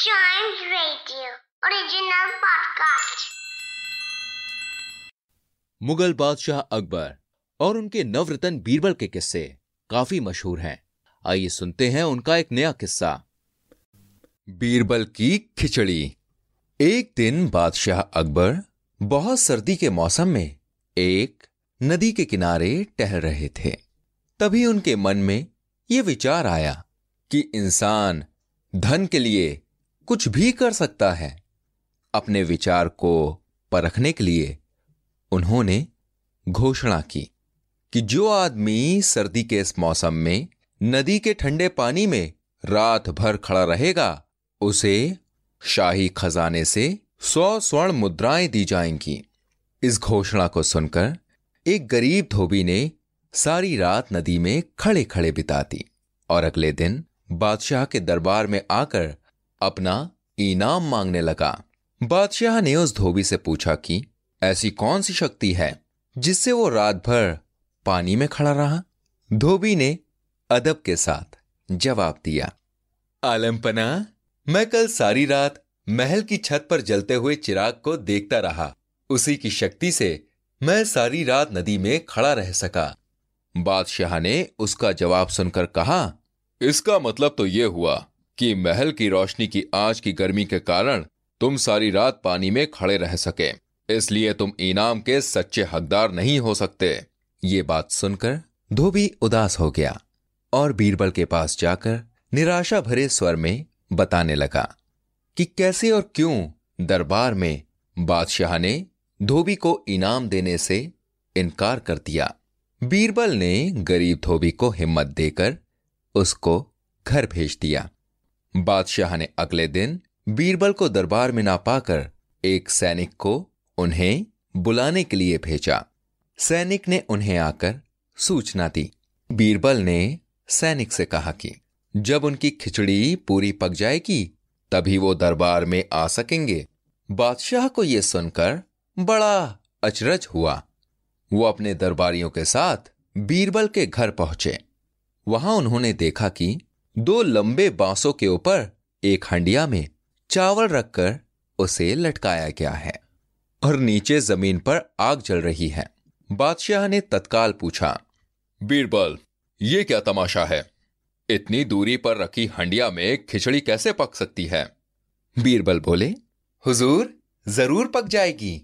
Chimes Radio, original podcast. Mughal बादशाह अकबर और उनके नवरत्न बीरबल के किस्से काफ़ी मशहूर हैं। आइए सुनते हैं उनका एक नया किस्सा। बीरबल की खिचड़ी। एक दिन बादशाह अकबर बहुत सर्दी के मौसम में एक नदी के किनारे टहल रहे थे। तभी उनके मन में ये विचार आया कि इंसान धन के लिए कुछ भी कर सकता है। अपने विचार को परखने के लिए उन्होंने घोषणा की कि जो आदमी सर्दी के इस मौसम में नदी के ठंडे पानी में रात भर खड़ा रहेगा, उसे शाही खजाने से सौ स्वर्ण मुद्राएँ दी जाएँगी। इस घोषणा को सुनकर एक गरीब धोबी ने सारी रात नदी में खड़े खड़े बिता दी और अगले दिन बादशाह के दरबार में आकर अपना इनाम मांगने लगा। बादशाह ने उस धोबी से पूछा कि, ऐसी कौन सी शक्ति है जिससे वो रात भर पानी में खड़ा रहा? धोबी ने अदब के साथ जवाब दिया, आलमपना, मैं कल सारी रात महल की छत पर जलते हुए चिराग को देखता रहा। उसी की शक्ति से मैं सारी रात नदी में खड़ा रह सका। बादशाह ने उसका जवाब सुनकर कहा, इसका मतलब तो यह हुआ कि महल की रोशनी की आज की गर्मी के कारण तुम सारी रात पानी में खड़े रह सके। इसलिए तुम इनाम के सच्चे हकदार नहीं हो सकते। ये बात सुनकर धोबी उदास हो गया और बीरबल के पास जाकर निराशा भरे स्वर में बताने लगा कि कैसे और क्यों दरबार में बादशाह ने धोबी को इनाम देने से इनकार कर दिया। बीरबल ने गरीब धोबी को हिम्मत देकर उसको घर भेज दिया। बादशाह ने अगले दिन बीरबल को दरबार में ना पाकर एक सैनिक को उन्हें बुलाने के लिए भेजा। सैनिक ने उन्हें आकर सूचना दी। बीरबल ने सैनिक से कहा कि, जब उनकी खिचड़ी पूरी पक जाएगी, तभी वो दरबार में आ सकेंगे। बादशाह को यह सुनकर बड़ा अचरज हुआ। वो अपने दरबारियों के साथ बीरबल के घर पहुँचे। वहाँ उन्होंने देखा कि दो लंबे बांसों के ऊपर एक हंडिया में चावल रखकर उसे लटकाया गया है और नीचे ज़मीन पर आग जल रही है। बादशाह ने तत्काल पूछा, बीरबल, ये क्या तमाशा है? इतनी दूरी पर रखी हंडिया में खिचड़ी कैसे पक सकती है? बीरबल बोले, हुजूर, ज़रूर पक जाएगी।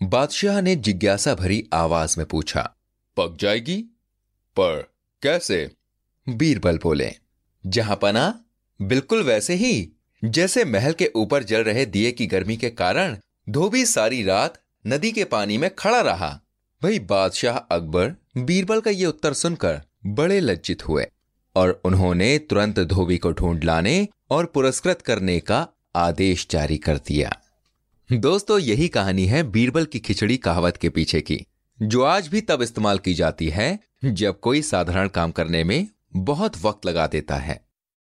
बादशाह ने जिज्ञासा भरी आवाज़ में पूछा, पक जाएगी? पर कैसे? बीरबल बोले जहाँ पना बिल्कुल वैसे ही, जैसे महल के ऊपर जल रहे दिए की गर्मी के कारण धोबी सारी रात नदी के पानी में खड़ा रहा। भाई बादशाह अकबर, बीरबल का ये उत्तर सुनकर बड़े लज्जित हुए और उन्होंने तुरंत धोबी को ढूंढ लाने और पुरस्कृत करने का आदेश जारी कर दिया। दोस्तों, यही कहानी है बीरबल की खिचड़ी कहावत के पीछे की, जो आज भी तब इस्तेमाल की जाती है जब कोई साधारण काम करने में बहुत वक्त लगा देता है।